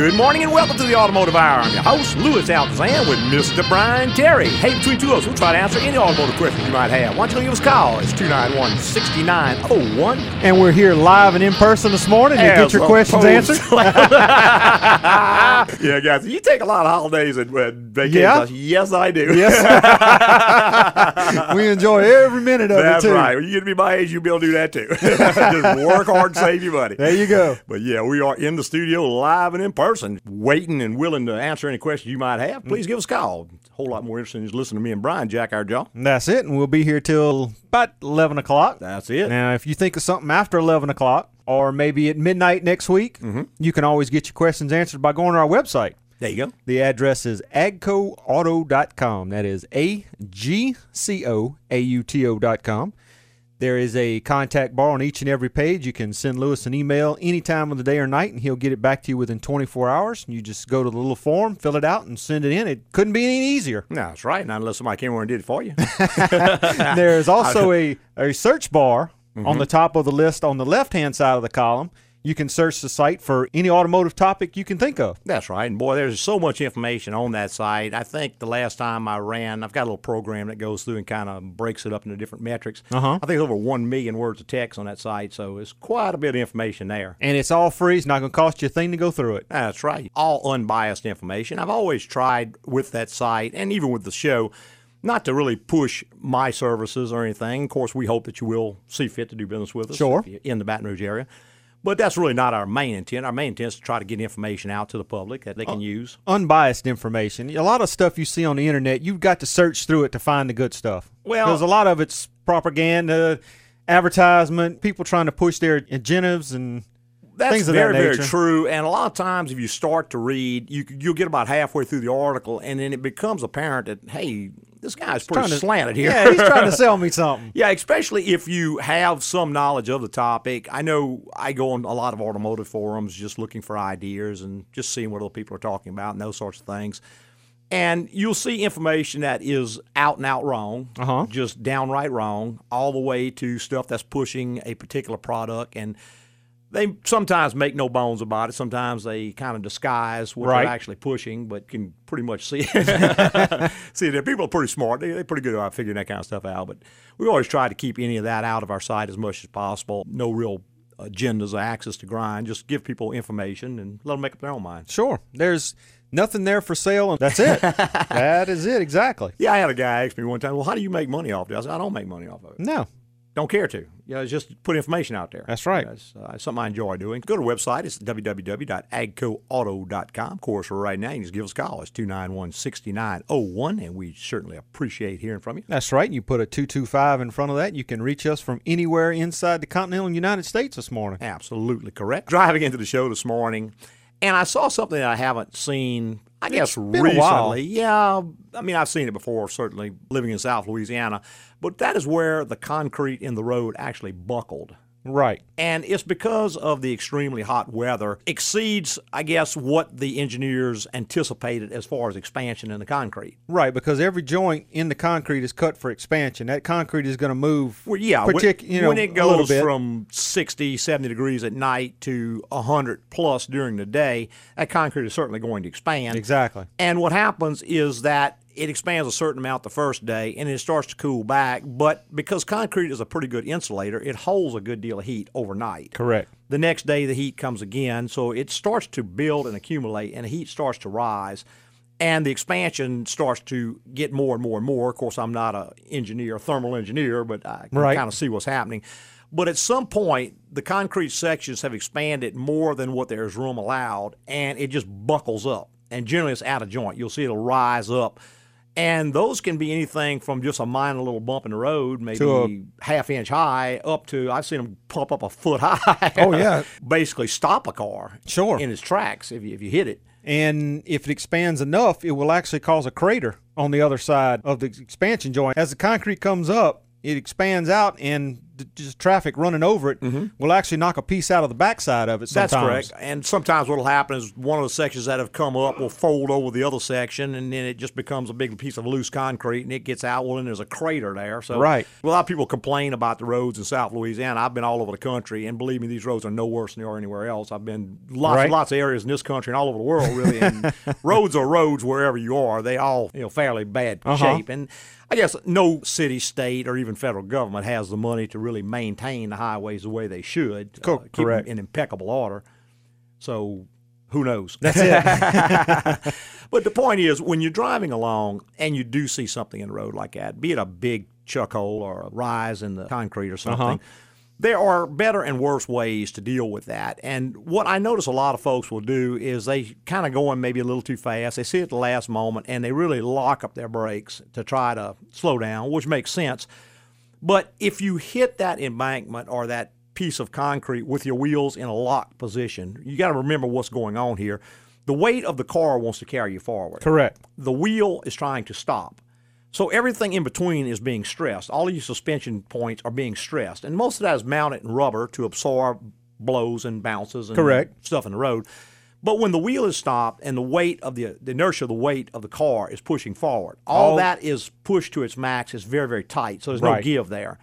Good morning and welcome to the Automotive Hour. I'm your host, Louis Altazan, with Mr. Brian Terry. Hey, between two of us, we'll try to answer any automotive questions you might have. Why don't you give us a call? It's 291 6901. And we're here live and in person this morning to get your questions answered. yeah, guys, you take a lot of holidays and uh, vacations. Yeah? Yes, I do. Yes. we enjoy every minute of That's it, too. right. When you get to be my age, you'll be able to do that too. Just work hard and save your money. There you go. But yeah, we are in the studio live and in person, waiting and willing to answer any questions you might have. Please give us a call. A whole lot more interesting is listening to me and Brian jack our jaw. That's it. And we'll be here till about 11 o'clock. That's it. Now, if you think of something after 11 o'clock or maybe at midnight next week, Mm-hmm. you can always get your questions answered by going to our website. There you go. The address is agcoauto.com. That is A G C O A U T O.com. There is a contact bar on each and every page. You can send Louis an email any time of the day or night, and he'll get it back to you within 24 hours. You just go to the little form, fill it out, and send it in. It couldn't be any easier. No, that's right. Not unless somebody came over and did it for you. There's also a, a search bar Mm-hmm. on the top of the list on the left hand side of the column. You can search the site for any automotive topic you can think of. That's right. And boy, there's so much information on that site. I think the last time I ran, I've got a little program that goes through and kind of breaks it up into different metrics. Uh-huh. I think over 1 million words of text on that site. So it's quite a bit of information there. And it's all free. It's not going to cost you a thing to go through it. That's right. All unbiased information. I've always tried with that site and even with the show not to really push my services or anything. Of course, we hope that you will see fit to do business with us Sure. in the Baton Rouge area. But that's really not our main intent. Our main intent is to try to get information out to the public that they can use. Unbiased information. A lot of stuff you see on the internet, you've got to search through it to find the good stuff. Well- because a lot of it's propaganda, advertisement, people trying to push their agendas and That's things of very, that very nature. true. And a lot of times, if you start to read, you you'll get about halfway through the article, and then it becomes apparent that hey, this guy's pretty trying to- slanted here. Yeah, he's trying to sell me something. Yeah, especially if you have some knowledge of the topic. I know I go on a lot of automotive forums just looking for ideas and just seeing what other people are talking about and those sorts of things. And you'll see information that is out and out wrong, Uh-huh. just downright wrong, all the way to stuff that's pushing a particular product. And they sometimes make no bones about it. Sometimes they kind of disguise what Right. they're actually pushing, but can pretty much see it. see that people are pretty smart. They, they're pretty good about figuring that kind of stuff out. But we always try to keep any of that out of our site as much as possible. No real agendas or axes to grind. Just give people information and let them make up their own minds. Sure. There's nothing there for sale, and that's it. that is it, exactly. Yeah, I had a guy ask me one time, "Well, how do you make money off this?" I said, "I don't make money off of it. No, Don't care to. You know, just put information out there. That's right. That's uh, something I enjoy doing. Go to the website. It's www.agcoauto.com. Of course, right now, you can just give us a call. It's 291-6901, and we certainly appreciate hearing from you. that's right. You put a 225 in front of that. You can reach us from anywhere inside the continental United States this morning. Absolutely correct. Driving into the show this morning, and I saw something that I haven't seen, I guess, been a while. recently. Yeah, I mean, I've seen it before, certainly living in South Louisiana, but that is where the concrete in the road actually buckled. Right. And it's because of the extremely hot weather exceeds, I guess, what the engineers anticipated as far as expansion in the concrete. Right, because every joint in the concrete is cut for expansion. That concrete is going to move. Well, yeah, when, you know, when it goes from 60, 70 degrees at night to 100 plus during the day, that concrete is certainly going to expand. Exactly. And what happens is that it expands a certain amount the first day and it starts to cool back. But because concrete is a pretty good insulator, it holds a good deal of heat overnight. Correct. The next day, the heat comes again. So it starts to build and accumulate, and the heat starts to rise. And the expansion starts to get more and more and more. Of course, I'm not an engineer, a thermal engineer, but I can Right. kind of see what's happening. But at some point, the concrete sections have expanded more than what there's room allowed, and it just buckles up. And generally, it's out of joint. You'll see it'll rise up. And those can be anything from just a minor little bump in the road, maybe a- half inch high, up to I've seen them pump up a foot high. Oh, yeah. basically stop a car. Sure. in its tracks if you, if you hit it. And if it expands enough, it will actually cause a crater on the other side of the expansion joint. As the concrete comes up, it expands out, and just traffic running over it will actually knock a piece out of the backside of it. Sometimes. Mm-hmm. That's correct. And sometimes what'll happen is one of the sections that have come up will fold over the other section, and then it just becomes a big piece of loose concrete, and it gets out. Well, and there's a crater there. So Right. a lot of people complain about the roads in South Louisiana. I've been all over the country, and believe me, these roads are no worse than they are anywhere else. I've been lots Right. and lots of areas in this country and all over the world, really. And roads are roads wherever you are. They all you know fairly bad Uh-huh. shape, and I guess no city, state, or even federal government has the money to really maintain the highways the way they should. uh, Co- keep them in impeccable order. So who knows? That's it. But the point is, when you're driving along and you do see something in the road like that, be it a big chuck hole or a rise in the concrete or something, Uh-huh. There are better and worse ways to deal with that. And what I notice a lot of folks will do is they kind of going maybe a little too fast. They see it at the last moment and they really lock up their brakes to try to slow down, which makes sense. But if you hit that embankment or that piece of concrete with your wheels in a locked position, you got to remember what's going on here. The weight of the car wants to carry you forward. Correct. The wheel is trying to stop. So everything in between is being stressed. All of your suspension points are being stressed. And most of that is mounted in rubber to absorb blows and bounces and Correct. stuff in the road. But when the wheel is stopped and the weight of the, the inertia of the weight of the car is pushing forward, all All- that is pushed to its max. It's very, very tight. So there's no give there.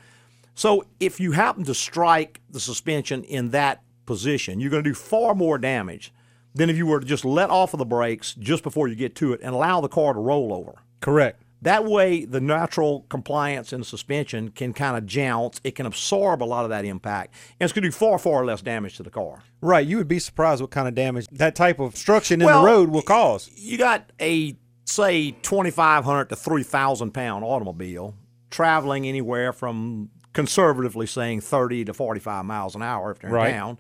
So if you happen to strike the suspension in that position, you're going to do far more damage than if you were to just let off of the brakes just before you get to it and allow the car to roll over. Correct. That way, the natural compliance in the suspension can kind of jounce. It can absorb a lot of that impact, and it's going to do far, far less damage to the car. Right. You would be surprised what kind of damage that type of obstruction in Well, the road will cause. You got a say 2,500 to 3,000 pound automobile traveling anywhere from conservatively saying 30 to 45 miles an hour if they're Right. in town,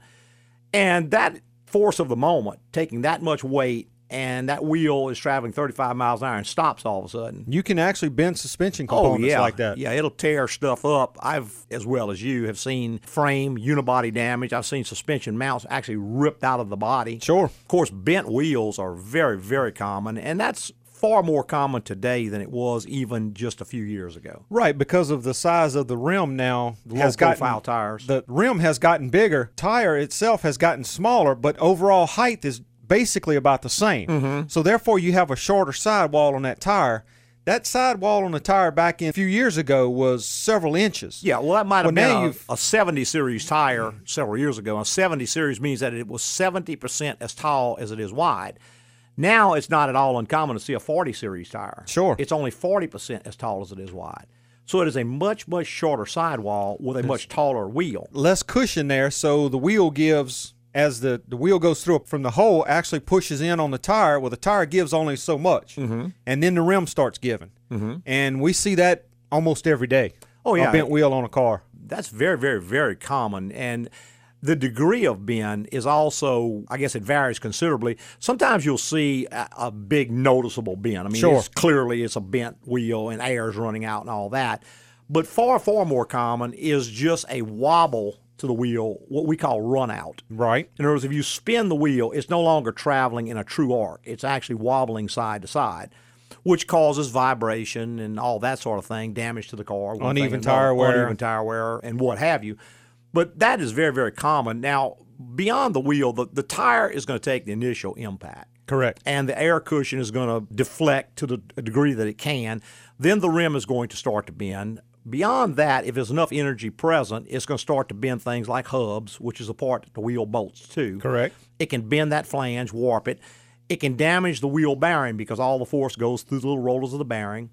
and that force of the moment, taking that much weight, and that wheel is traveling 35 miles an hour and stops all of a sudden. You can actually bend suspension Oh components yeah, like that. Yeah, it'll tear stuff up. I've, as well as you, have seen frame unibody damage. I've seen suspension mounts actually ripped out of the body. Sure. Of course, bent wheels are very, very common, and that's far more common today than it was even just a few years ago. Right, because of the size of the rim now Low has gotten profile tires. the rim has gotten bigger. Tire itself has gotten smaller, but overall height is basically about the same. Mm-hmm. So therefore, you have a shorter sidewall on that tire. That sidewall on the tire back in a few years ago was several inches. Yeah, well, that might have Well, been you've- a, a 70 series tire several years ago. A 70 series means that it was 70% as tall as it is wide. Now it's not at all uncommon to see a 40 series tire. Sure. It's only 40% as tall as it is wide. So it is a much, much shorter sidewall with a much taller wheel. Less cushion there, so the wheel gives as the, the wheel goes through from the hole actually pushes in on the tire. Well, the tire gives only so much, Mm-hmm. and then the rim starts giving. And we see that almost every day. Oh, yeah. a bent wheel on a car. That's very, very, very common. And the degree of bend is also, I guess it varies considerably. Sometimes you'll see a, a big noticeable bend. I mean, Sure. it's clearly it's a bent wheel and air is running out and all that. But far, far more common is just a wobble to the wheel, what we call run out. Right. In other words, if you spin the wheel, it's no longer traveling in a true arc. It's actually wobbling side to side, which causes vibration and all that sort of thing, damage to the car, Uneven tire another, wear. uneven tire wear, and what have you. But that is very, very common. Now, beyond the wheel, the, the tire is going to take the initial impact Correct. and the air cushion is going to deflect to the degree that it can. Then the rim is going to start to bend. Beyond that, if there's enough energy present, it's going to start to bend things like hubs, which is a part that the wheel bolts to. Correct. It can bend that flange, warp it. It can damage the wheel bearing because all the force goes through the little rollers of the bearing.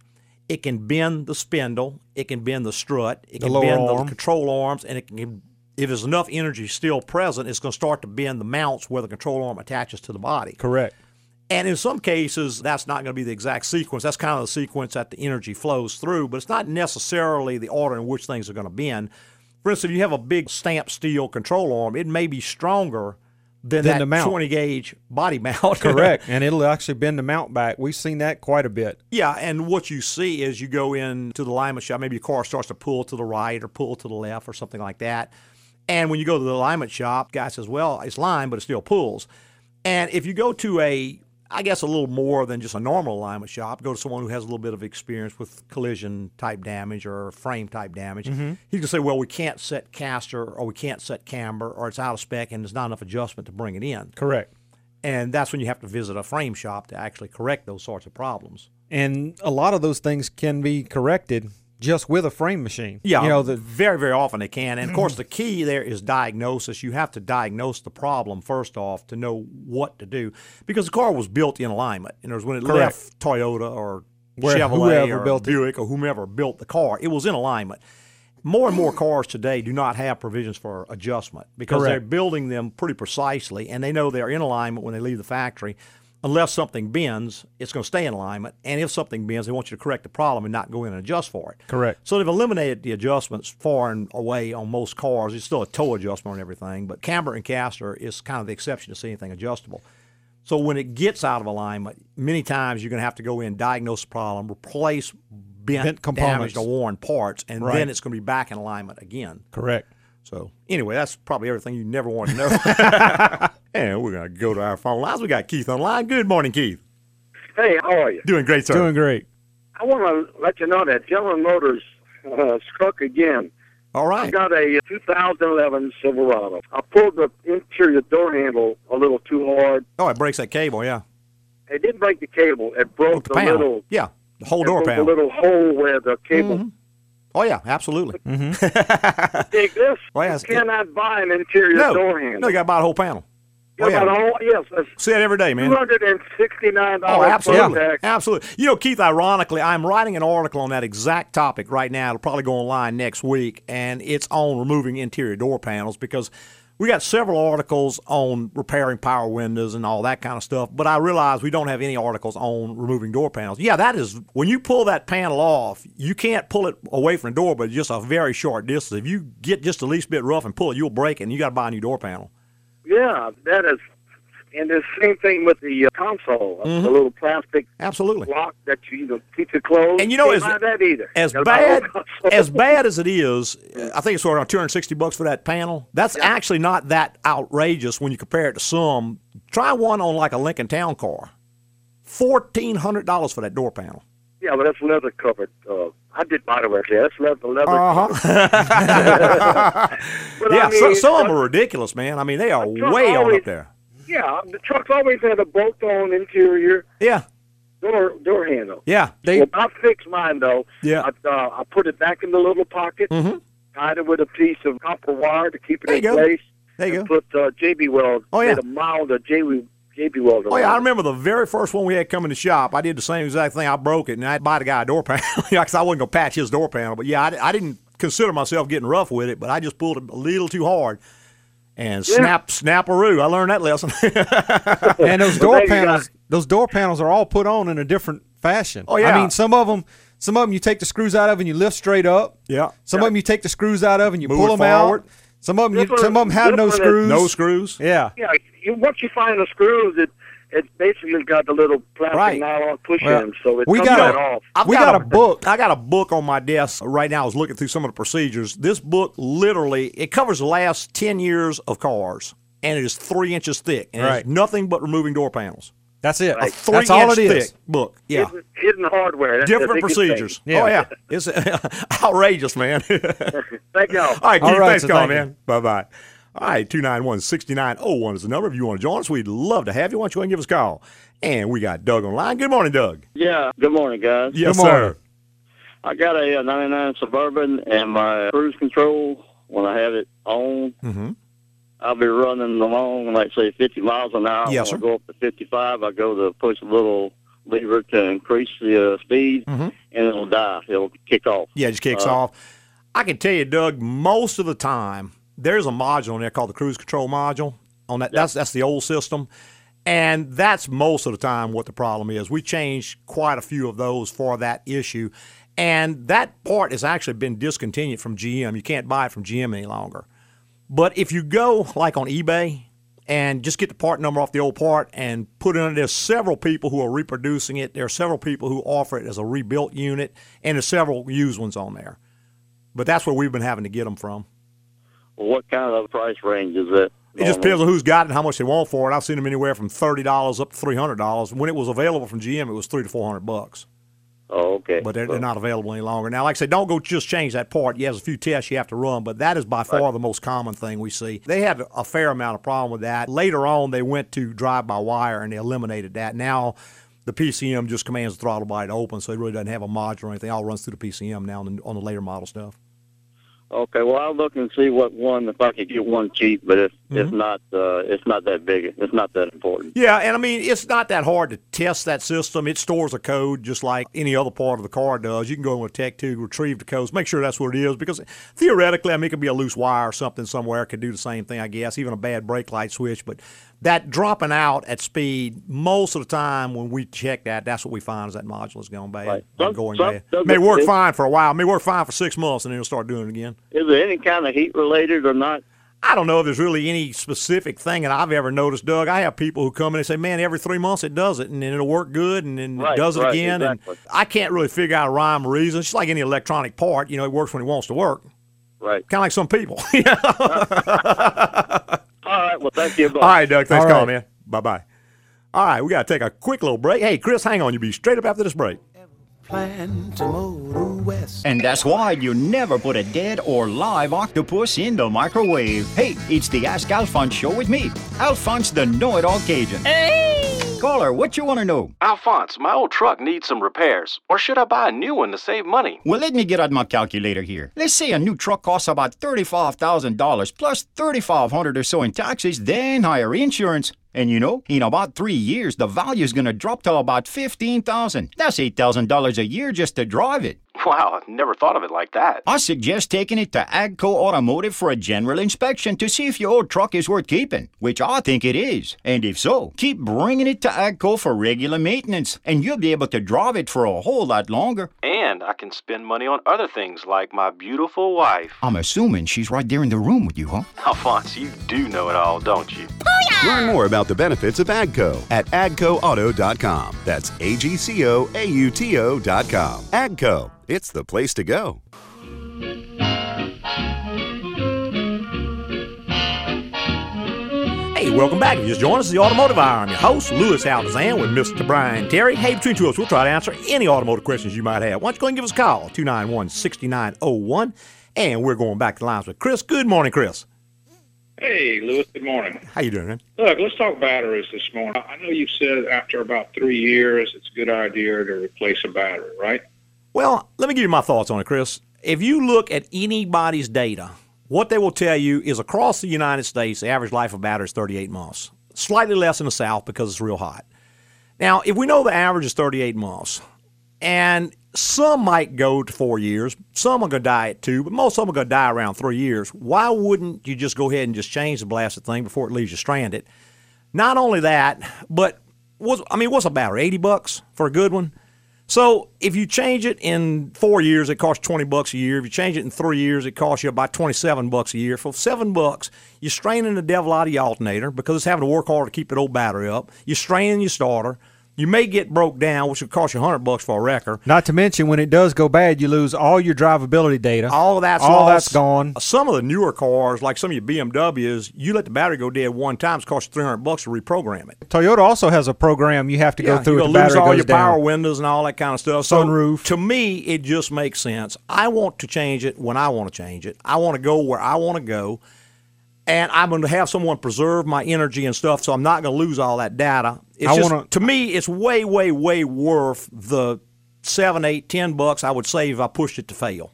It can bend the spindle. It can bend the strut. It The can bend arm. the control arms, and it can. If there's enough energy still present, it's going to start to bend the mounts where the control arm attaches to the body. Correct. And in some cases, that's not going to be the exact sequence. That's kind of the sequence that the energy flows through, but it's not necessarily the order in which things are going to bend. For instance, if you have a big stamped steel control arm, it may be stronger than, Than that the mount. 20 gauge body mount. Correct. and it'll actually bend the mount back. We've seen that quite a bit. yeah, and what you see is you go into the alignment shop, maybe your car starts to pull to the right or pull to the left or something like that. And when you go to the alignment shop, guy says, well, it's lined, but it still pulls. And if you go to a I guess a little more than just a normal alignment shop. Go to someone who has a little bit of experience with collision type damage or frame type damage. Mm-hmm. He can say, well, we can't set caster or we can't set camber or it's out of spec and there's not enough adjustment to bring it in. Correct. And that's when you have to visit a frame shop to actually correct those sorts of problems. And a lot of those things can be corrected just with a frame machine. Yeah, You know, the, very, very often they can. And of course, the key there is diagnosis. You have to diagnose the problem first off to know what to do because the car was built in alignment. And it was when it Correct. left Toyota or Where- Chevrolet whoever or built it. Buick or whomever built the car, it was in alignment. More and more cars today do not have provisions for adjustment because they're building them pretty precisely and they know they're in alignment when they leave the factory. Unless something bends, it's going to stay in alignment. And if something bends, they want you to correct the problem and not go in and adjust for it. Correct. So they've eliminated the adjustments far and away on most cars. It's still a toe adjustment on everything, but camber and caster is kind of the exception to see anything adjustable. So when it gets out of alignment, many times you're going to have to go in, diagnose the problem, replace bent, Bent components. damaged, or worn parts, and Right. then it's going to be back in alignment again. correct. So anyway, that's probably everything you never want to know. and we're going to go to our phone lines. We got Keith online. Good morning, Keith. Hey, how are you? Doing great, sir. Doing great. I want to let you know that General Motors uh, struck again. All right. I right. got a 2011 Silverado. I pulled the interior door handle a little too hard. Oh, it breaks that cable. Yeah. It didn't break the cable. It broke The the, panel. little yeah. The whole door broke panel. the little hole where the cable. Mhm. Oh yeah, absolutely. Mm-hmm. Dig this. Well, you yes, it- cannot buy an interior no, door handle. no, you got to buy a whole panel. You Oh, yeah. whole- yes, See it every day, man. Two hundred and sixty-nine dollars. Oh, absolutely, tax. absolutely. You know, Keith. Ironically, I'm writing an article on that exact topic right now. It'll probably go online next week, and it's on removing interior door panels because we got several articles on repairing power windows and all that kind of stuff. But I realize we don't have any articles on removing door panels. Yeah, that is when you pull that panel off, you can't pull it away from the door, but just a very short distance. If you get just the least bit rough and pull it, you'll break it, and you got to buy a new door panel. Yeah, that is. And the same thing with the uh, console, Mm-hmm. the little plastic Absolutely. block that you, you know, keep it closed. And you know, as- that either. as bad as bad as it is, I think it's around 260 bucks for that panel. That's actually not that outrageous when you compare it to some. Try one on like a Lincoln Town car. Fourteen hundred dollars for that door panel. Yeah, but that's leather covered. Uh, I did buy the rest. Yeah, that's leather. leather Uh huh. But yeah, I mean, so, some of them are ridiculous, man. I mean, they are way on up there. Yeah, the truck's always had a bolt-on interior Yeah, door door handle. yeah. They Well, I fixed mine though. Yeah. I, uh, I put it back in the little pocket. Mhm. Tied it with a piece of copper wire to keep it There in place. There you and go. Put uh, JB weld. Oh, yeah. A mound of JB JB weld. Oh yeah, I remember the very first one we had come in the shop. I did the same exact thing. I broke it, and I bought a guy a door panel because I wasn't gonna patch his door panel. But yeah, I, I didn't consider myself getting rough with it, but I just pulled it a little too hard, and Yeah. snap snapperoo. I learned that lesson. and those door there you panels, those door panels are all put on in a different fashion. Oh, yeah. I mean, some of them, some of them you take the screws out of and you lift straight up. yeah, Some of them you take the screws out of and you Move pull them forward. out. Some of them, you, This one- some of them have no one is- screws. no screws. Yeah. Yeah, you, once you find the screws, it it basically got the little plastic Right. nylon push Well, in, so it we comes got right a- off. I've We got a book. I got a book on my desk right now. I was looking through some of the procedures. This book literally it covers the last ten years of cars, and it is three inches thick, and Right. it's nothing but removing door panels. That's it. Right. Three That's all inch it is. thick book. Yeah. Hidden, hidden hardware. That's different procedures. Yeah. Oh yeah, it's outrageous, man. Thank y'all. All right, All Keith, right, thanks so for thank you. man. Bye bye. All right, 291 6901 is the number. If you want to join us, we'd love to have you. Why don't you go ahead and give us a call? And we got Doug on the line. Good morning, Doug. Yeah. Good morning, guys. Yes, Good morning. sir. I got a, uh 99 Suburban and my cruise control. When I have it on, Mm-hmm. I'll be running along, like say 50 miles an hour. Yes, when sir. I go up to 55, I go to push a little lever to increase the uh, speed, Mhm. and it'll die. It'll kick off. Yeah, it just kicks Uh, off. I can tell you, Doug, most of the time, there's a module in there called the cruise control module. On that, that's that's the old system, and that's most of the time what the problem is. We changed quite a few of those for that issue, and that part has actually been discontinued from GM. You can't buy it from GM any longer. But if you go like on eBay and just get the part number off the old part and put it in, there's several people who are reproducing it. There are several people who offer it as a rebuilt unit, and there's several used ones on there. But that's where we've been having to get them from. What kind of price range is that? It just depends on who's got it and how much they want for it. I've seen them anywhere from thirty dollars up to three hundred dollars. When it was available from GM, it was three to four hundred bucks. Oh, okay. But they're, they're not available any longer. Now, like I said, don't go just change that part. Yes, a few tests you have to run, but that is by far the most common thing we see. They had a fair amount of problem with that. Later on, they went to drive by wire and they eliminated that. Now, the PCM just commands the throttle body to open, so it really doesn't have a module or anything. It all runs through the PCM now on the, on the later model stuff. Okay, well, I'll look and see what one if I could get one cheap, but if if not, uh, it's not that big. It's not that important. Yeah, and I mean, it's not that hard to test that system. It stores a code just like any other part of the car does. You can go in with Tech 2, retrieve the codes, make sure that's what it is, because theoretically, I mean, it could be a loose wire or something somewhere. It could do the same thing, I guess, even a bad brake light switch. But that dropping out at speed, most of the time when we check that, that's what we find is that module is going bad. Right. Some- going some- bad. some- May work it- fine for a while, may work fine for six months, and then it'll start doing it again. Is it any kind of heat related or not? I don't know if there's really any specific thing that I've ever noticed, Doug. I have people who come in and say, "Man, every three months it does it, and then it'll work good, and then it does it right, again." exactly. And I can't really figure out a rhyme or reason. It's just like any electronic part, you know, it works when it wants to work. Right. Kind of like some people. All right. Well, thank you. All right, Doug. Thanks All for calling, right. man. Bye bye. All right, we got to take a quick little break. Hey, Chris, hang on. You'll be straight up after this break. plan to motor west. And that's why you never put a dead or live octopus in the microwave. Hey, it's the Ask Alphonse show with me, Alphonse the Know It All Cajun. Hey! Caller, what you want to know? Alphonse, my old truck needs some repairs. Or should I buy a new one to save money? Well, let me get out my calculator here. Let's say a new truck costs about $35,000 plus $3,500 or so in taxes, then higher insurance. And you know, in about three years, the value is going to drop to about 15,000. That's $8,000 a year just to drive it. Wow, I've never thought of it like that. I suggest taking it to Agco Automotive for a general inspection to see if your old truck is worth keeping, which I think it is. And if so, keep bringing it to Agco for regular maintenance, and you'll be able to drive it for a whole lot longer. And I can spend money on other things like my beautiful wife. I'm assuming she's right there in the room with you, huh? Alphonse, you do know it all, don't you? Learn more about the benefits of AGCO at agcoauto.com. That's A G C O A U T O.com. AGCO, it's the place to go. Hey, welcome back. If you just joined us, the Automotive Hour. I'm your host, Louis Altazan, with Mr. Brian Terry. Hey, between two of us, we'll try to answer any automotive questions you might have. Why don't you go and give us a call, 291 6901. And we're going back to the lines with Chris. Good morning, Chris. Hey, Louis. Good morning. How you doing, man? Look, let's talk batteries this morning. I know you said after about three years, it's a good idea to replace a battery, right? Well, let me give you my thoughts on it, Chris. If you look at anybody's data, what they will tell you is across the United States, the average life of a battery is 38 months. Slightly less in the South because it's real hot. Now, if we know the average is 38 months, and some might go to four years, some are going to die at two, but most of them are going to die around three years. Why wouldn't you just go ahead and just change the blasted thing before it leaves you stranded? Not only that, but what's, I mean, what's a battery? 80 bucks for a good one? So if you change it in four years, it costs twenty bucks a year. If you change it in three years, it costs you about twenty-seven bucks a year. For seven bucks, you're straining the devil out of your alternator because it's having to work hard to keep that old battery up. You're straining your starter. You may get broke down, which would cost you hundred bucks for a wrecker. Not to mention, when it does go bad, you lose all your drivability data. All of that's all lost. that's gone. Some of the newer cars, like some of your BMWs, you let the battery go dead one time, it's cost you three hundred bucks to reprogram it. Toyota also has a program you have to go through. Gonna lose all your down. power windows and all that kind of stuff. So, Sunroof. To me, it just makes sense. I want to change it when I want to change it. I want to go where I want to go, and I'm going to have someone preserve my energy and stuff. So I'm not going to lose all that data. It's I just, wanna- to me, it's way, way, way worth the seven, eight, ten bucks I would save if I pushed it to fail.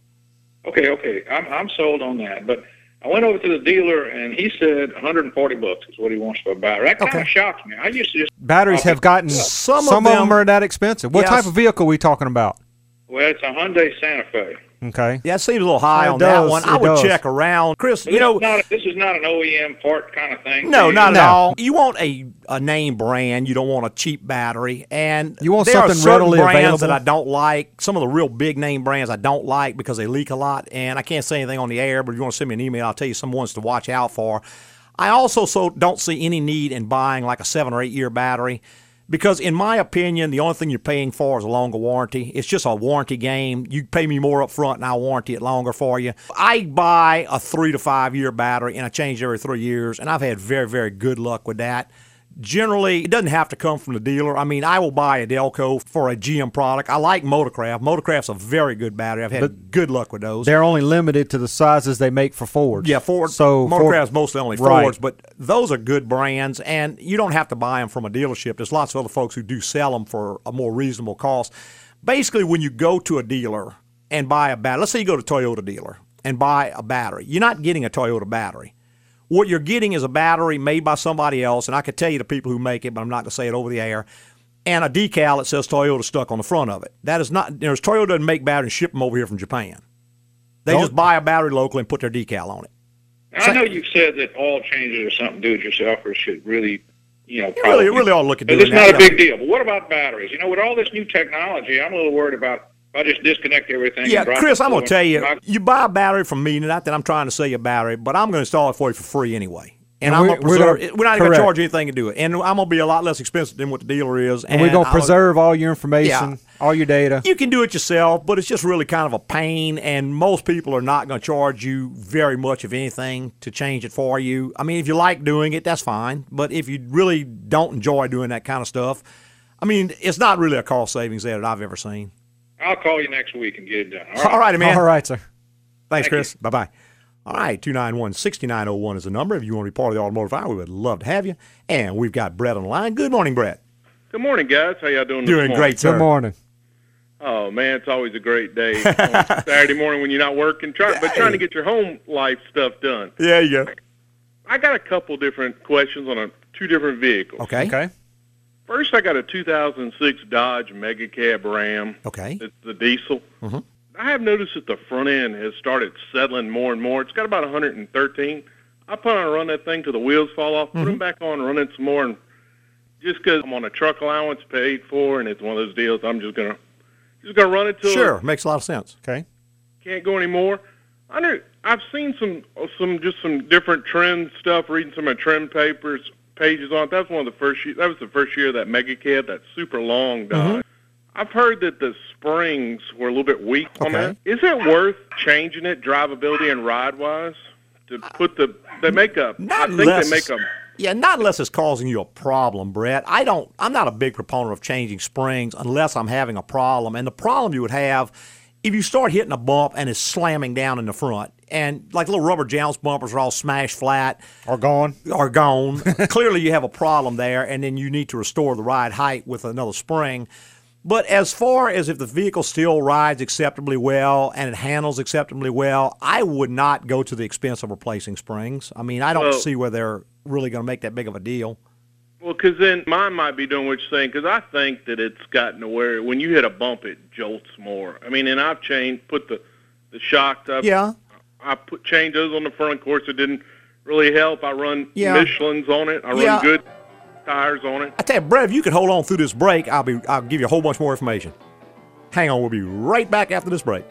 Okay, okay. I'm I'm sold on that. But I went over to the dealer and he said 140 bucks is what he wants for a battery. That kind Okay. of shocked me. I used to just Batteries have gotten Some some, of of them them- are that expensive. What Yes. type of vehicle are we talking about? well, it's a Hyundai Santa Fe. Okay. Yeah, it seems a little high It on that one. it I would does. check around, Chris. This You know, is not, this is not an OEM part kind of thing. No, do not No. at all. You want a, a name brand. You don't want a cheap battery. And You want there are something certain readily brands available. that I don't like. Some of the real big name brands I don't like because they leak a lot. And I can't say anything on the air, but if you want to send me an email, I'll tell you some ones to watch out for. I also so don't see any need in buying like a seven or eight year battery Because in my opinion, the only thing you're paying for is a longer warranty. It's just a warranty game. You pay me more up front and I'll warranty it longer for you. I buy a three to five year battery and I change every three years, and I've had very, very good luck with that. Generally, it doesn't have to come from the dealer. I mean, I will buy a Delco for a GM product. I like Motorcraft. Motorcraft's a very good battery. I've had good luck with those. They're only limited to the sizes they make for Fords. Yeah, Ford. So Motorcraft's mostly only Right. Fords, but those are good brands, and you don't have to buy them from a dealership. There's lots of other folks who do sell them for a more reasonable cost. Basically, when you go to a dealer and buy a battery, let's say you go to a Toyota dealer and buy a battery, you're not getting a Toyota battery. What you're getting is a battery made by somebody else, and I could tell you the people who make it, but I'm not going to say it over the air. And a decal that says Toyota stuck on the front of it. That is not. You know, Toyota doesn't make batteries and ship them over here from Japan. They Don't- just buy a battery locally and put their decal on it. I know you've said that all changes are something do-it-yourselfers should really, you know, You really, probably- really ought to look at it's that. not a big deal. But what about batteries? You know, with all this new technology, I'm a little worried about I just disconnect everything. Yeah, and Chris, I'm going to tell you, you buy a battery from me, not that I'm trying to sell you a battery, but I'm going to install it for you for free anyway. And, And I'm we're- going to we're preserve. gonna- we're not going to charge anything to do it, and I'm going to be a lot less expensive than what the dealer is. And, we're going to I'll- preserve all your information, Yeah. all your data. You can do it yourself, but it's just really kind of a pain, and most people are not going to charge you very much of anything to change it for you. I mean, if you like doing it, that's fine. But if you really don't enjoy doing that kind of stuff, I mean, it's not really a cost savings there that I've ever seen. I'll call you next week and get it done. All right. All righty, man. All right, sir. Thanks, Thank Chris. Bye bye. All right, 291 6901 is the number. If you want to be part of the automotive hour, we would love to have you. And we've got Brett on the line. Good morning, Brett. Good morning, guys. How y'all doing? this Doing morning? great, sir. Good morning. Oh man, it's always a great day Saturday morning when you're not working, try, but trying to get your home life stuff done. Yeah, you go. I got a couple different questions on a, two different vehicles. Okay. Okay. First, I got a 2006 Dodge Mega Cab Ram. Okay. It's the diesel. Mhm. I have noticed that the front end has started settling more and more. It's got about 113. I put on run that thing till the wheels fall off. Put them back on, run it some more, and just because I'm on a truck allowance paid for, and it's one of those deals, I'm just gonna just gonna run it till Sure, makes a lot of sense. Okay. can't go anymore. I know I've seen some some just some different trend stuff. Reading some of the trend papers pages on it. That was one of the first. Year, that was the first year of that mega cab, that super long Dodge. Mm-hmm. I've heard that the springs were a little bit weak on that. Is it worth changing it, drivability and ride wise, to put the they make a? Not I think unless- they make a. Yeah, not unless it's causing you a problem, Brett. I don't. I'm not a big proponent of changing springs unless I'm having a problem. And the problem you would have if you start hitting a bump and it's slamming down in the front, and like little rubber jounce bumpers are all smashed flat Are gone. are gone. Clearly, you have a problem there, and then you need to restore the ride height with another spring. But as far as if the vehicle still rides acceptably well and it handles acceptably well, I would not go to the expense of replacing springs. I mean, I don't Well- see where they're really going to make that big of a deal. Well, because then mine might be doing what you're saying. Because I think that it's gotten to where when you hit a bump, it jolts more. I mean, and I've changed, put the the shocks up. Yeah. I put changed those on the front. Of course, it didn't really help. I run Yeah. Michelin's on it. I run good tires on it. I tell you, Brett, if you could hold on through this break, I'll be I'll give you a whole bunch more information. Hang on, we'll be right back after this break.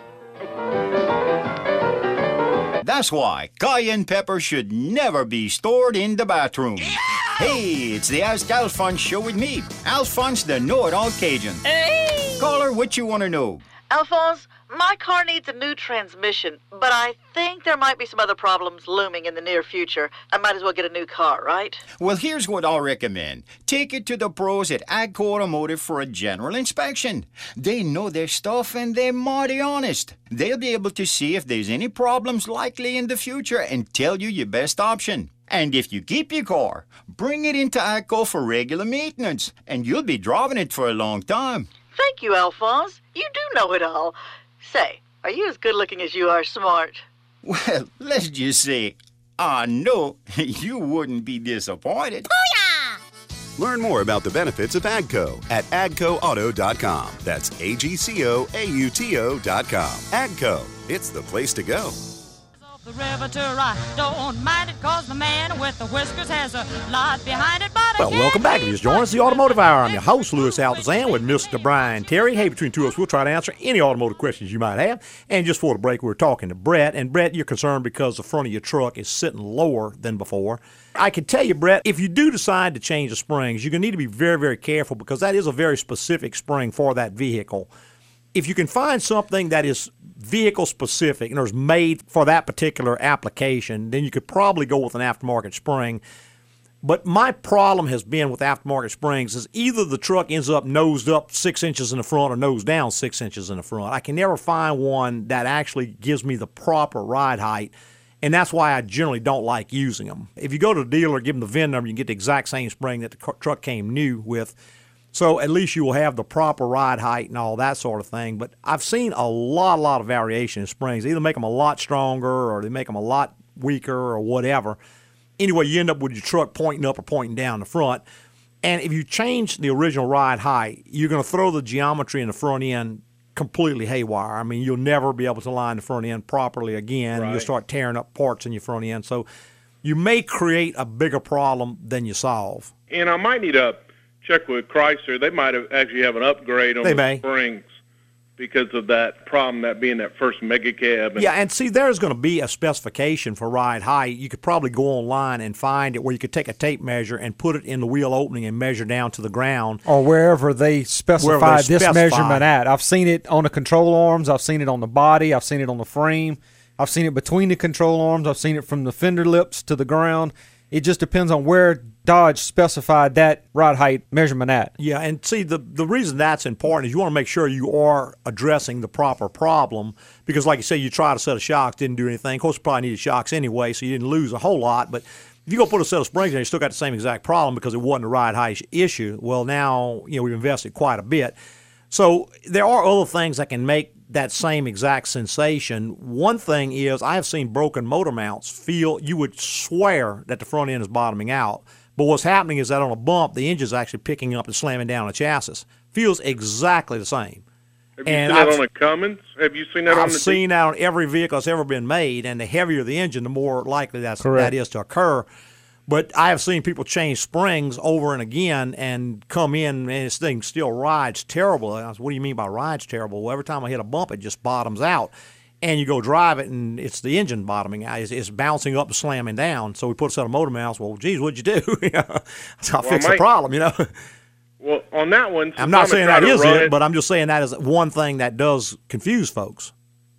That's why cayenne pepper should never be stored in the bathroom. Hey, it's the Ask Alphonse show with me, Alphonse the know-it-all Cajun. Hey! Caller, what you want to know? Alphonse, my car needs a new transmission, but I think there might be some other problems looming in the near future. I might as well get a new car, right? Well, here's what I'll recommend. Take it to the pros at Agco Automotive for a general inspection. They know their stuff and they're mighty honest. They'll be able to see if there's any problems likely in the future and tell you your best option. And if you keep your car, bring it into Agco for regular maintenance, and you'll be driving it for a long time. Thank you, Alphonse. You do know it all. Say, are you as good looking as you are smart? Well, let's just say, I know you wouldn't be disappointed. Learn more about the benefits of AGCO at agcoauto.com. That's A G C O A U T O.com. AGCO, it's the place to go. The riveter, I don't mind it cause the man with the whiskers has a lot behind it, but Well, welcome back. If you just joined us, the Automotive Hour. I'm your host, Louis Altazan, with Mr. Brian Terry. Hey, between two of us, we'll try to answer any automotive questions you might have. And just for the break, we were talking to Brett. And Brett, you're concerned because the front of your truck is sitting lower than before. I can tell you, Brett, if you do decide to change the springs, you're going to need to be very, very careful because that is a very specific spring for that vehicle. If you can find something that is vehicle specific and is made for that particular application, then you could probably go with an aftermarket spring. But my problem has been with aftermarket springs is either the truck ends up nosed up six inches in the front or nose down six inches in the front. I can never find one that actually gives me the proper ride height. And that's why I generally don't like using them. If you go to the dealer, give them the VIN number, you get the exact same spring that the cu- truck came new with. So at least you will have the proper ride height and all that sort of thing. But I've seen a lot, a lot of variation in springs. They either make them a lot stronger or they make them a lot weaker or whatever. Anyway, you end up with your truck pointing up or pointing down the front. And if you change the original ride height, you're going to throw the geometry in the front end completely haywire. I mean, you'll never be able to line the front end properly again. and You'll start tearing up parts in your front end. So you may create a bigger problem than you solve. And I might need to check with Chrysler. They might have actually have an upgrade on They the may. springs because of that problem, that being that first mega cab. And Yeah, and see, there's going to be a specification for ride height. You could probably go online and find it where you could take a tape measure and put it in the wheel opening and measure down to the ground. or wherever they specify Wherever they this specify. measurement at. I've seen it on the control arms. I've seen it on the body. I've seen it on the frame. I've seen it between the control arms. I've seen it from the fender lips to the ground. It just depends on where Dodge specified that ride height measurement at. Yeah, and see, the, the reason that's important is you want to make sure you are addressing the proper problem because, like you say, you tried a set of shocks, didn't do anything. Of course, you probably needed shocks anyway, so you didn't lose a whole lot. But if you go put a set of springs in, you still got the same exact problem because it wasn't a ride height issue. Well, now you know we've invested quite a bit. So there are other things that can make that same exact sensation. One thing is I have seen broken motor mounts feel you would swear that the front end is bottoming out. But what's happening is that on a bump, the engine's actually picking up and slamming down the chassis. Feels exactly the same. have you and seen that I've- on a Cummins? Have you seen that on I've the seen that on every vehicle that's ever been made, and the heavier the engine, the more likely that's, Correct. that is to occur. But I have seen people change springs over and again and come in, and this thing still rides terrible. And I said, what do you mean by rides terrible? Well, every time I hit a bump, it just bottoms out. And you go drive it, and it's the engine bottoming out. It's, it's bouncing up and slamming down. So we put a set of motor mounts. Well, geez, what'd you do? You know, so I Well, fixed Mike- the problem, you know. Well, on that one, I'm not saying that is run it, but I'm just saying that is one thing that does confuse folks.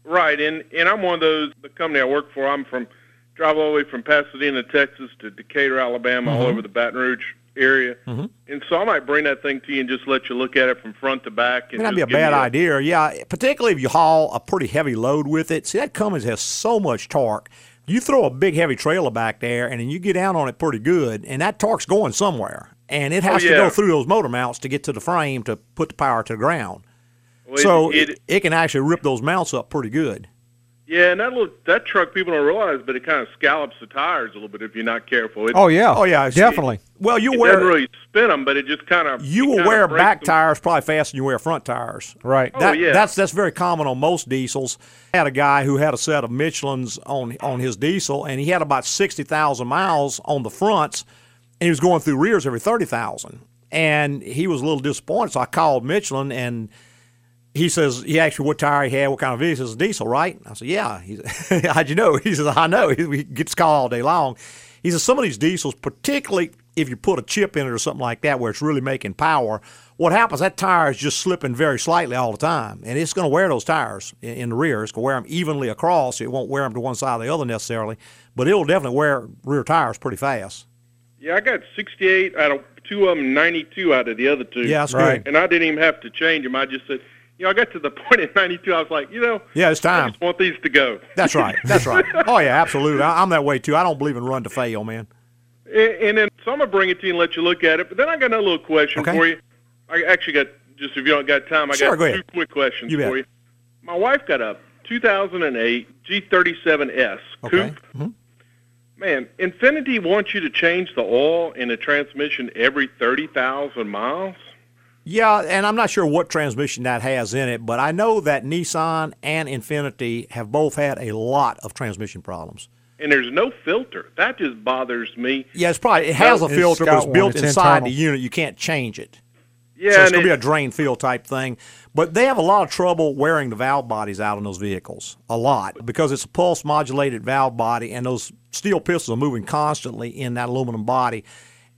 Right, and and I'm one of those. The company I work for, I'm from drive all the way from Pasadena, Texas, to Decatur, Alabama, all Mhm. over the Baton Rouge area. Mhm. And so I might bring that thing to you and just let you look at it from front to back. And not be a bad idea. Yeah, particularly if you haul a pretty heavy load with it. See, that Cummins has so much torque. You throw a big heavy trailer back there, and then you get down on it pretty good, and that torque's going somewhere, and it Oh, has to go through those motor mounts to get to the frame to put the power to the ground. Well, it- so it- it, it can actually rip those mounts up pretty good. Yeah, and that little that truck people don't realize, but it kind of scallops the tires a little bit if you're not careful. It, Oh yeah. Oh yeah, it's- definitely. Well, you It wear doesn't really spin them, but it just kind of you will wear back tires probably faster than you wear front tires. Right. Oh, that, Oh, yeah. That's that's very common on most diesels. I had a guy who had a set of Michelin's on on his diesel, and he had about sixty thousand miles on the fronts, and he was going through rears every thirty thousand, and he was a little disappointed. So I called Michelin and. He says he asked me what tire he had, what kind of vehicle. He says diesel, right? I said, yeah. He said, how'd you know? He says, I know. He, he gets called all day long. He says some of these diesels, particularly if you put a chip in it or something like that, where it's really making power, what happens? That tire is just slipping very slightly all the time, and it's going to wear those tires in, in the rear. It's going to wear them evenly across. It won't wear them to one side or the other necessarily, but it'll definitely wear rear tires pretty fast. Yeah, I got 68 out of two of them, 92 out of the other two. Yeah, that's Right. good. And I didn't even have to change them. I just said, you know, I got to the point in 92, I was like, you know, Yeah, it's I time. just want these to go. That's right. That's right. Oh yeah, absolutely. I, I'm that way too. I don't believe in run to fail, man. And, and then so I'm gonna bring it to you and let you look at it. But then I got another little question Okay. for you. I actually got just if you don't got time, I Sure, got go two ahead. quick questions You for you. My wife got a 2008 G37S Okay. coupe. Mhm. Man, Infiniti wants you to change the oil in the transmission every 30,000 miles. Yeah, and I'm not sure what transmission that has in it, but I know that Nissan and Infiniti have both had a lot of transmission problems. And there's no filter. That just bothers me. Yeah, it's probably it has a It's filter, but it's one. built It's inside internal. the unit. You can't change it. Yeah, so it's going to be a drain field type thing. But they have a lot of trouble wearing the valve bodies out on those vehicles. A lot. Because it's a pulse modulated valve body, and those steel pistons are moving constantly in that aluminum body.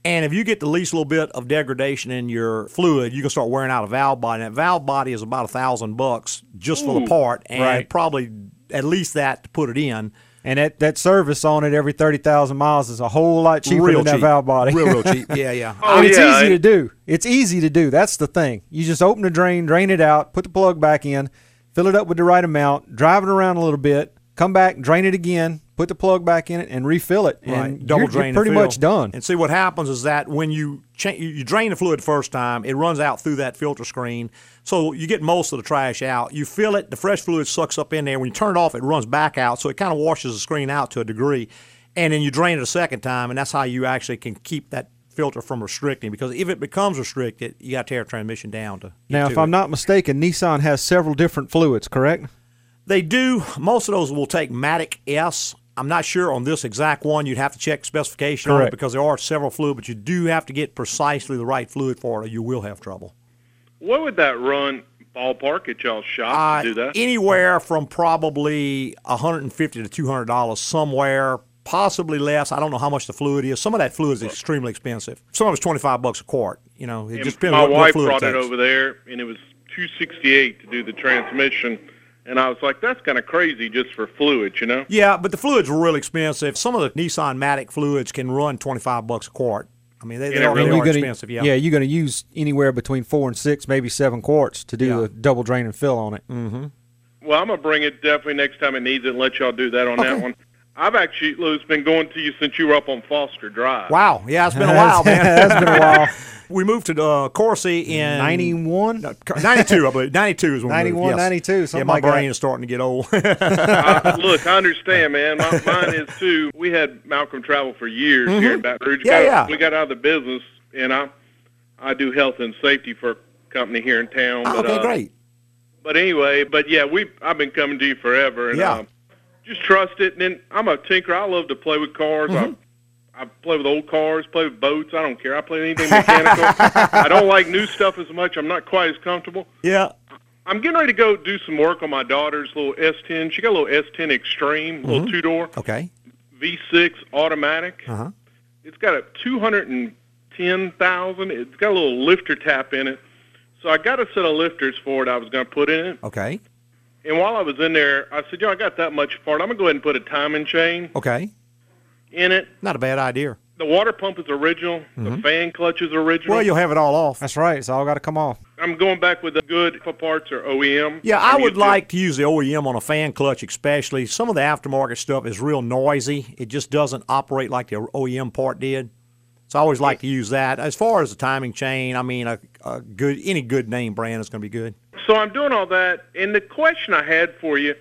And if you get the least little bit of degradation in your fluid, you can start wearing out a valve body. And that valve body is about a thousand bucks just for the part, and Right. probably at least that to put it in. And that, that service on it every 30,000 miles is a whole lot cheaper Real than that valve body. Real, real cheap. Yeah, yeah. Oh, and it's yeah, easy I- to do. It's easy to do. That's the thing. You just open the drain, drain it out, put the plug back in, fill it up with the right amount, drive it around a little bit, come back, drain it again, put the plug back in it, and refill it. Right, And double you're, drain. You're pretty much done. And see what happens is that when you cha- you drain the fluid the first time, it runs out through that filter screen, so you get most of the trash out. You fill it, the fresh fluid sucks up in there. When you turn it off, it runs back out, so it kind of washes the screen out to a degree. And then you drain it a second time, and that's how you actually can keep that filter from restricting. Because if it becomes restricted, you got to tear transmission down to. Now, to if I'm it. not mistaken, Nissan has several different fluids, correct? They do. Most of those will take Matic S. I'm not sure on this exact one. You'd have to check specification on it because there are several fluid, but you do have to get precisely the right fluid for it, or you will have trouble. What would that run ballpark at y'all's shop Uh, to do that? Anywhere from probably 150 to 200 dollars somewhere, possibly less. I don't know how much the fluid is. Some of that fluid is extremely expensive. Some of it's 25 bucks a quart. You know, it And just depends my what, what wife fluid brought it takes. over there, and it was 268 to do the transmission, and I was like, that's kind of crazy just for fluids, you know? Yeah, but the fluids are real expensive. Some of the Nissan Matic fluids can run 25 bucks a quart. I mean, they, they, And it are, really- are You're gonna- expensive. Yeah. yeah, you're going to use anywhere between four and six, maybe seven quarts to do Yeah. the double drain and fill on it. Mm-hmm. Well, I'm gonna bring it definitely next time it needs it and let y'all do that on Okay. that one. I've actually, Lou's been going to you since you were up on Foster Drive. Wow. Yeah, it's been a while, man. That's been a while. we moved to uh, Corsi in 91? No, 92, I believe. 92 is when we 91, moved. yes. 92, Yeah, my like brain is starting to get old. uh, look, I understand, man. My, mine is too. We had Malcolm Travel for years Mhm. here in Baton Rouge. Yeah, got, yeah. We got out of the business, and I, I do health and safety for a company here in town. Oh, but, okay, uh, great. But anyway, but yeah, we I've been coming to you forever, and Yeah. uh, just trust it. And then I'm a tinker. I love to play with cars. Mhm. I, I play with old cars, play with boats. I don't care. I play anything mechanical. I don't like new stuff as much. I'm not quite as comfortable. Yeah. I'm getting ready to go do some work on my daughter's little S10. She got a little S10 Extreme, little Mhm. two door Okay. V6 automatic. Uh huh. It's got a 210,000. It's got a little lifter tap in it. So I got a set of lifters for it I was going to put in it. Okay. And while I was in there, I said, "Yo, I got that much for it. I'm gonna go ahead and put a timing chain Okay. in it. Not a bad idea. The water pump is original. The Mhm. fan clutch is original. Well, you'll have it all off. That's right. It's all got to come off. I'm going back with the good parts or OEM. Yeah, I I'm would used to- like to use the OEM on a fan clutch, especially. Some of the aftermarket stuff is real noisy. It just doesn't operate like the OEM part did. So I always like to use that. As far as the timing chain, I mean, a, a good any good name brand is going to be good. So I'm doing all that, and the question I had for you,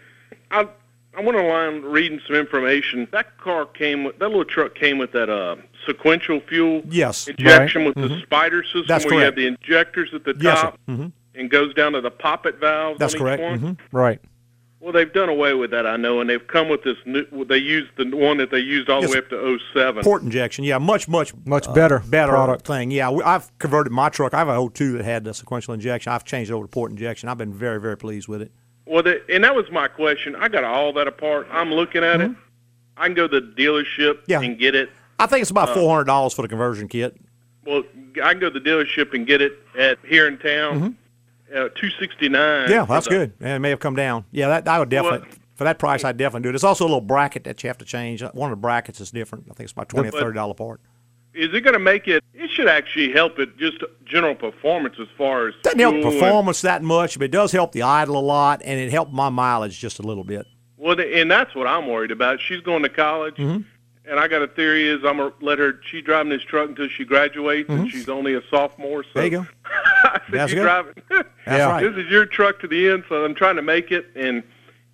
I I went online reading some information. That car came with that little truck came with that uh sequential fuel Yes. injection Right. with the Mhm. spider system That's where you have the injectors at the Yes, top hmm and goes down to the poppet valves. That's correct. Each one. hmm Right. Well, they've done away with that, I know, and they've come with this new. They used the one that they used all Yes. the way up to 07. Port injection, yeah, much much Much uh, better better product. thing. Yeah, I've converted my truck. I have a 02 that had the sequential injection. I've changed it over to port injection. I've been very very pleased with it. Well, the, and that was my question. I got all that apart. I'm looking at it. I can go to the dealership Mm-hmm. Yeah. and get it. I think it's about Uh, four hundred dollars for the conversion kit. Well, I can go to the dealership and get it at here in town. Uh, two sixty nine. Mm-hmm. Yeah, that's good. Yeah, it may have come down. Yeah, that I would definitely for that price. I'd definitely do it. It's also a little bracket that you have to change. One of the brackets is different. I think it's about twenty or thirty dollar part. Is it going to make it? It should actually help it just general performance as far as Doesn't help fuel and- performance that much, but it does help the idle a lot, and it helped my mileage just a little bit. Well, and that's what I'm worried about. She's going to college, Mhm. And I got a theory is I'm gonna let her. She's driving this truck until she graduates, and Mhm. she's only a sophomore. So There you go. That's good. driving. That's right. This is your truck to the end, so I'm trying to make it, and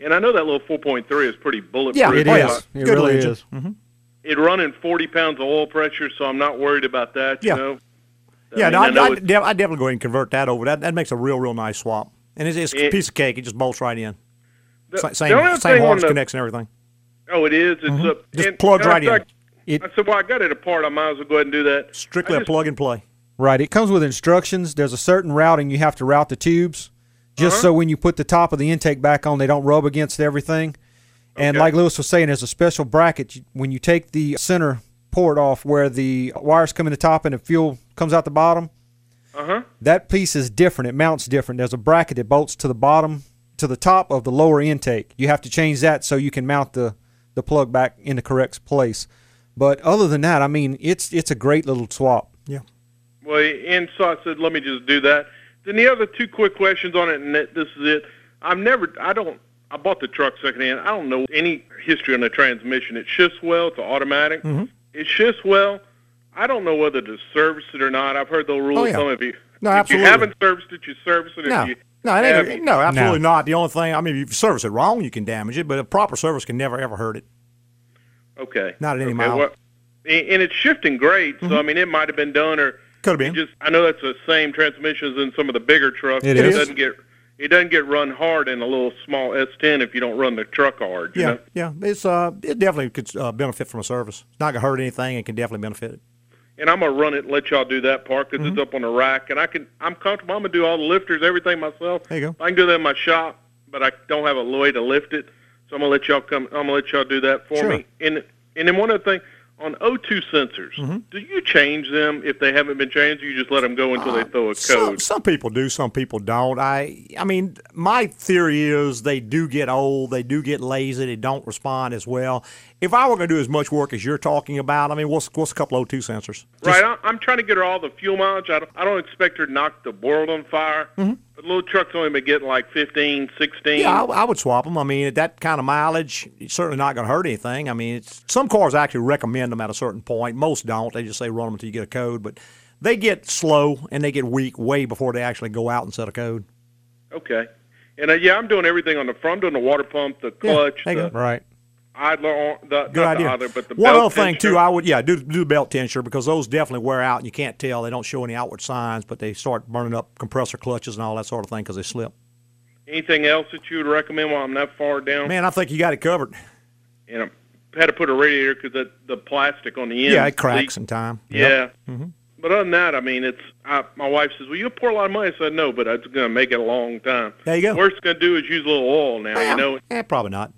and I know that little 4.3 is pretty bulletproof. Yeah, It oh, It Good really engine. is. Mhm. It running 40 pounds of oil pressure, so I'm not worried about that. You Yeah. know. Yeah, I no, I I'd, I'd, de- I'd definitely go ahead and convert that over. That that makes a real, real nice swap. And it's, it's a It- piece of cake. It just bolts right in. The- Sa- the same only same thing on harness connects and everything. Oh, it is. It's Mhm. a Just and- and I right in. I said, well, I got it apart. I might as well go ahead and do that. Strictly I a just- plug and play. Right. It comes with instructions. There's a certain routing you have to route the tubes, just Uh-huh. so when you put the top of the intake back on, they don't rub against everything. And Okay. like Louis was saying, there's a special bracket when you take the center port off where the wires come in the top and the fuel comes out the bottom. Uh huh. That piece is different. It mounts different. There's a bracket that bolts to the bottom, to the top of the lower intake. You have to change that so you can mount the, the plug back in the correct place. But other than that, I mean, it's it's a great little swap. Yeah. Well, and so I said, let me just do that. Then the other two quick questions on it, and that- this is it. I've never, I don't, I bought the truck secondhand. I don't know any history on the transmission. It shifts well. It's automatic. Mm-hmm. It shifts well. I don't know whether to service it or not. I've heard the rules. Oh, yeah. Some of you, No, if absolutely. you haven't serviced it, you service it. No, If you no, it have, ain't, no, absolutely not. The only thing, I mean, if you service it wrong, you can damage it, but a proper service can never ever hurt it. Okay. Not at any okay, mile. Mm-hmm. well, and and it's shifting great. So I mean, it might have been done, or Could have been. Just I know that's the same transmission as in some of the bigger trucks. It but. It doesn't get it doesn't get run hard in a little small S10 if you don't run the truck hard. You Yeah, know? yeah, it's uh, it definitely could uh, benefit from a service. It's not gonna hurt anything. It can definitely benefit it. And I'm gonna run it and let y'all do that part because Mm-hmm. it's up on a rack, and I can I'm comfortable. I'm gonna do all the lifters, everything myself. There you go. I can do that in my shop, but I don't have a way to lift it. So I'm gonna let y'all come. I'm gonna let y'all do that for Sure. me. And and then one other thing on O2 sensors, Mm-hmm. do you change them if they haven't been changed? Or you just let them go until they throw a Some, code. some people do, some people don't. I I mean, my theory is they do get old, they do get lazy, they don't respond as well. If I were going to do as much work as you're talking about, I mean, what's what's a couple O2 sensors? Right, I- I'm trying to get her all the fuel mileage. I don't, I don't expect her to knock the world on fire. Mm-hmm. But little trucks only been getting like 15, 16. Yeah, I, I would swap them. I mean, at that kind of mileage, it's certainly not going to hurt anything. I mean, it's, some cars actually recommend them at a certain point. Most don't. They just say run them until you get a code. But they get slow and they get weak way before they actually go out and set a code. Okay. And uh, yeah, I'm doing everything on the front. I'm doing the water pump, the clutch, you the. Right. Idler, the, Good idea. the idler, but the One belt other thing too, I would yeah do do the belt tensioner because those definitely wear out and you can't tell. They don't show any outward signs, but they start burning up compressor clutches and all that sort of thing because they slip. Anything else that you would recommend while I'm that far down? Man, I think you got it covered. And I had to put a radiator because the, the plastic on the end. Yeah, it cracks in time. Yeah. Mhm. But other than that, I mean, it's I, my wife says, "Well, you pour a lot of money." I said, "No, but it's going to make it a long time." There you go. Worst it's going to do is use a little oil now. You know, Eh, probably not.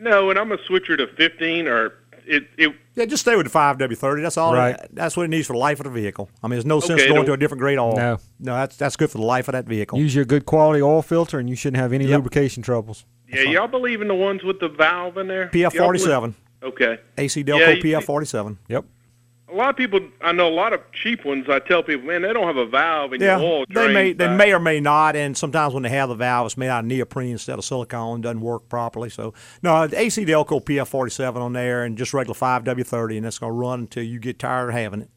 No, and I'm gonna switch her to 15 or it. it Yeah, just stay with the five W thirty. That's all. Right. That's what it needs for the life of the vehicle. I mean, there's no sense going to a different grade oil. No. no, that's that's good for the life of that vehicle. Use your good quality oil filter, and you shouldn't have any Yep. lubrication troubles. yeah, y'all believe in the ones with the valve in there? PF forty seven. Okay. AC Delco you PF forty seven. Yep. A lot of people, I know a lot of cheap ones. I tell people, man, they don't have a valve in Yeah, your oil they may they side." may or may not, and sometimes when they have the valve, it's made out of neoprene instead of silicone, doesn't work properly. So no, the AC Delco PF forty seven on there, and just regular five W thirty, and that's going to run until you get tired of having it.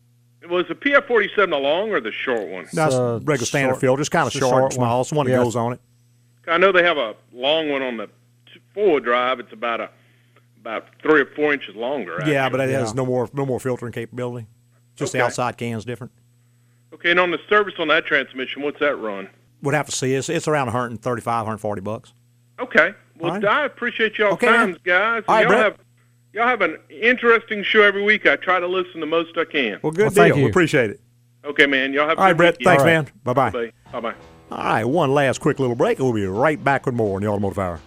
Was the PF forty seven the long or the short one? That's uh, regular standard short- filter, just kind of it's short, short and small. one. It's the one that Yeah. goes on it. I know they have a long one on the four wheel drive. It's about a about three or four inches longer. Yeah, but it has Yeah. no more no more filtering capability. Just the Okay. outside can's different. Okay, and on the service on that transmission, what's that run? Would have to see. It's it's around 135, 140 bucks. Okay. Well, All right. I appreciate y'all Okay, man. times, guys. All right, y'all Brett. have y'all have an interesting show every week. I try to listen the most I can. Well, good Well, thank deal. We you. appreciate it. Okay, man. Y'all have. a All right, good Brett. weekend. Thanks, All right. man. Bye bye. Bye. Bye. Bye. All right, one last quick little break, and we'll be right back with more in the Automotive Hour.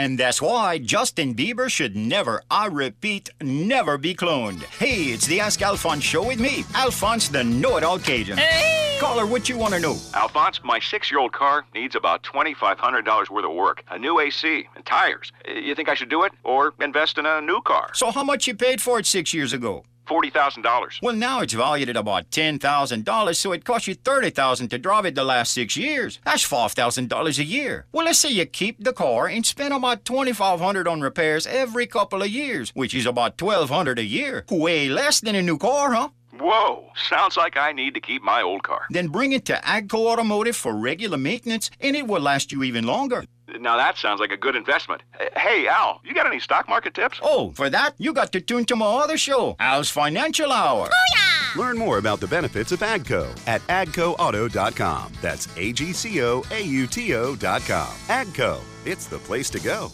And that's why Justin Bieber should never, I repeat, never be cloned. Hey, it's the Ask Alphonse show with me, Alphonse the know-it-all Cajun. Hey! Caller, what you want to know? Alphonse, my six year old car needs about $2,500 worth of work, a new AC, and tires. You think I should do it or invest in a new car? So how much you paid for it six years ago? $40,000. Well, now it's valued at about $10,000, so it cost you $30,000 to drive it the last six years. That's $5,000 a year. Well, let's say you keep the car and spend about $2,500 on repairs every couple of years, which is about $1,200 a year. Way less than a new car, huh? Whoa, sounds like I need to keep my old car. Then bring it to Agco Automotive for regular maintenance, and it will last you even longer. Now that sounds like a good investment. Hey, Al, you got any stock market tips? Oh, for that, you got to tune to my other show, Al's Financial Hour. Oh, Learn more about the benefits of AGCO at agcoauto.com. That's A G C O A U T O.com. AGCO, it's the place to go.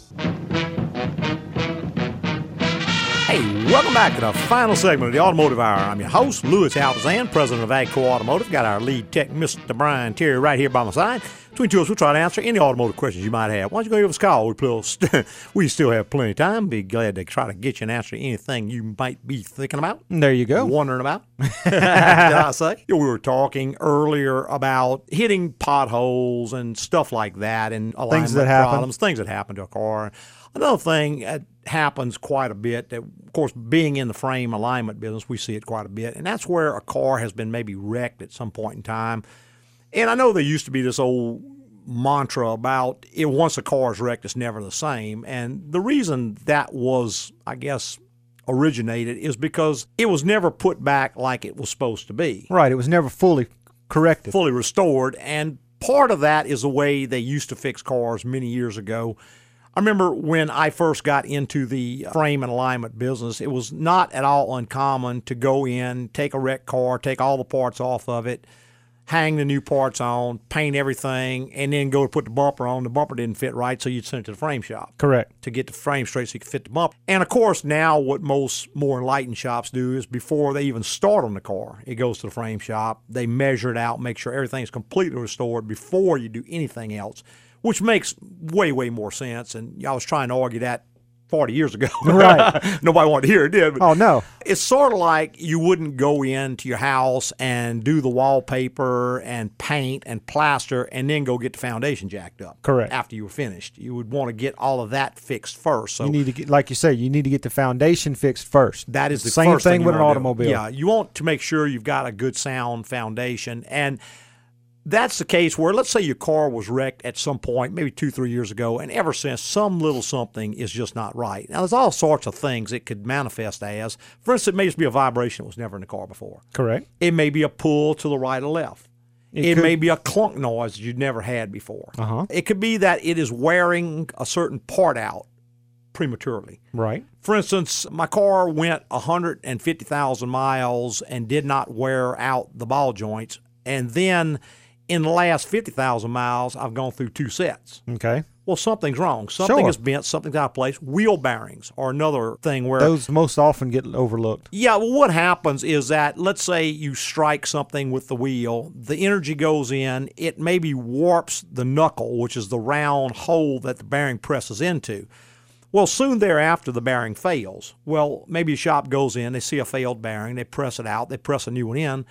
Hey, welcome back to the final segment of the Automotive Hour. I'm your host, Louis Altazan, president of AGCO Automotive. Got our lead tech, Mr. Brian Terry, right here by my side. Between two of us, we'll try to answer any automotive questions you might have. Why don't you go give us a call? We, still, we still have plenty of time. Be glad to try to get you an answer to anything you might be thinking about. There you go. Wondering about. Did I say? We were talking earlier about hitting potholes and stuff like that and alignment that happen. problems, things that happen to a car. Another thing that happens quite a bit, that of course, being in the frame alignment business, we see it quite a bit, and that's where a car has been maybe wrecked at some point in time. And I know there used to be this old mantra about it once a car is wrecked, it's never the same. And the reason that was, I guess, originated is because it was never put back like it was supposed to be Right. It was never fully corrected. fully restored. And part of that is the way they used to fix cars many years ago. I remember when I first got into the frame and alignment business, it was not at all uncommon to go in, take a wrecked car, take all the parts off of it, hang the new parts on, paint everything, and then go to put the bumper on. The bumper didn't fit right, so you'd send it to the frame shop Correct. to get the frame straight so you can fit the bumper. And of course, now what most more enlightened shops do is before they even start on the car, it goes to the frame shop. They measure it out, make sure everything's completely restored before you do anything else, which makes way, way more sense. And I was trying to argue that 40 years ago. Right. Nobody wanted to hear it, did. Oh, no. it's sort of like you wouldn't go into your house and do the wallpaper and paint and plaster and then go get the foundation jacked up. Correct. After you were finished, you would want to get all of that fixed first. So you need to get, like you say, you need to get the foundation fixed first. that is the same thing you with an wanna do. automobile. Yeah, you want to make sure you've got a good sound foundation, and that's the case where let's say your car was wrecked at some point, maybe two, three years ago, and ever since some little something is just not right. Now there's all sorts of things it could manifest as. For instance, it may just be a vibration that was never in the car before. Correct. It may be a pull to the right or left. It It, could- may be a clunk noise that you've never had before. Uh-huh. It could be that it is wearing a certain part out prematurely. Right. For instance, my car went 150,000 miles and did not wear out the ball joints. And then in the last 50,000 miles, I've gone through two sets. Okay. Well, something's wrong. Something Sure. is bent, something's out of place. Wheel bearings are another thing where Those most often get overlooked. yeah, well, what happens is that let's say you strike something with the wheel, the energy goes in, it maybe warps the knuckle, which is the round hole that the bearing presses into. Well, soon thereafter, the bearing fails. Well, maybe a shop goes in, they see a failed bearing, they press it out, they press a new one in.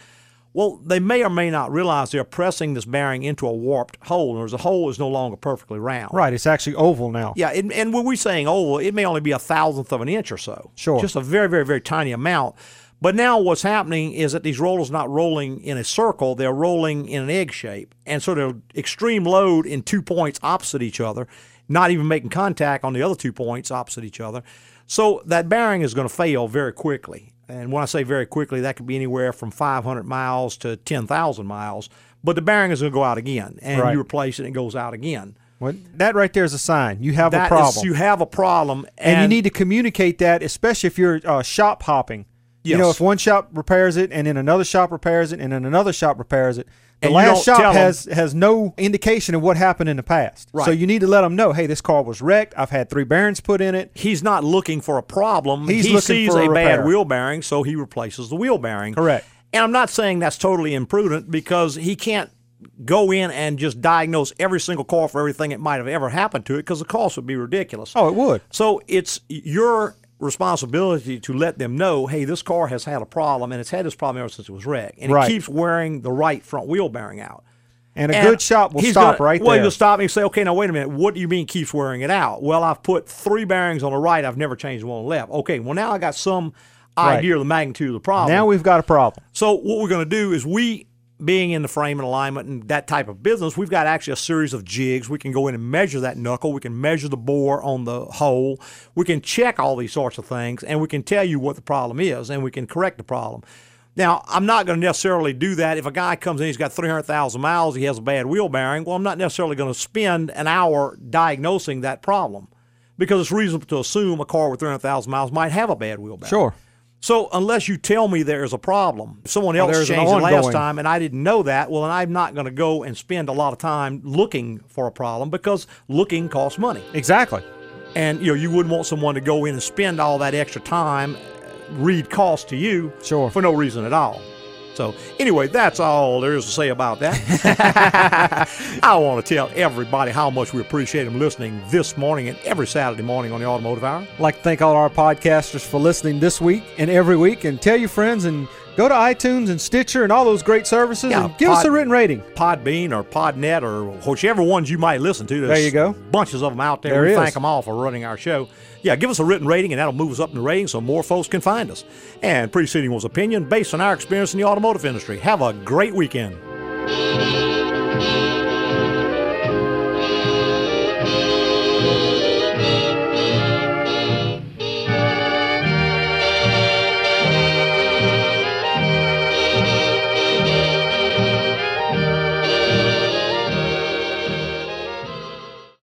Well, they may or may not realize they're pressing this bearing into a warped hole, and the hole is no longer perfectly round. Right. It's actually oval now. Yeah, it, and when we're saying oval, it may only be a thousandth of an inch or so. Sure. Just a very, very, very tiny amount. But now what's happening is that these rollers not rolling in a circle, they're rolling in an egg shape. And so they're extreme load in two points opposite each other, not even making contact on the other two points opposite each other. So that bearing is going to fail very quickly. And when I say very quickly, that could be anywhere from 500 miles to 10,000 miles. But the bearing is going to go out again, and Right. you replace it, and it goes out again. Well, that right there is a sign you have That a is- problem. you have a problem, and, you need to communicate that, especially if you're uh, shop hopping. You know, if one shop repairs it, and then another shop repairs it, and then another shop repairs it, the And last tell has has no indication of what happened in the past. So you need to let them know, hey, this car was wrecked. I've had three bearings put in it. He's not looking for a problem. He's he sees a a, bad wheel bearing, so he replaces the wheel bearing. Correct. And I'm not saying that's totally imprudent because he can't go in and just diagnose every single car for everything that might have ever happened to it because the cost would be ridiculous. Oh, it would. So it's your responsibility to let them know, hey, this car has had a problem and it's had this problem ever since it was wrecked, and Right. it keeps wearing the right front wheel bearing out. And a And good shop will stop gonna- right well, there. Well, he'll stop me and say, okay, now wait a minute. What do you mean keeps wearing it out? Well, I've put three bearings on the right. I've never changed one on the left. Okay, well, now I got some Right. idea of the magnitude of the problem. now we've got a problem. So what we're going to do is we, being in the frame and alignment and that type of business, we've got actually a series of jigs. We can go in and measure that knuckle. We can measure the bore on the hole. We can check all these sorts of things, and we can tell you what the problem is, and we can correct the problem. Now, I'm not going to necessarily do that if a guy comes in, he's got 300,000 miles, he has a bad wheel bearing. Well, I'm not necessarily going to spend an hour diagnosing that problem because it's reasonable to assume a car with 300,000 miles might have a bad wheel bearing. Sure. So unless you tell me there's a problem, someone else an changed it last time and I didn't know that, well, then I'm not going to go and spend a lot of time looking for a problem because looking costs money. Exactly. And you know, you wouldn't want someone to go in and spend all that extra time, read cost to you, sure, for no reason at all. So anyway, that's all there is to say about that. I want to tell everybody how much we appreciate them listening this morning and every Saturday morning on the Automotive Hour. I'd like to thank all our podcasters for listening this week and every week. And tell your friends and go to iTunes and Stitcher and all those great services Yeah, and give us a written rating. Podbean or Podnet or whichever ones you might listen to. There's There you go. Bunches of them out there. There we is. thank them all for running our show. Yeah, give us a written rating, and that'll move us up in the rating so more folks can find us. And preceding was opinion based on our experience in the automotive industry. Have a great weekend.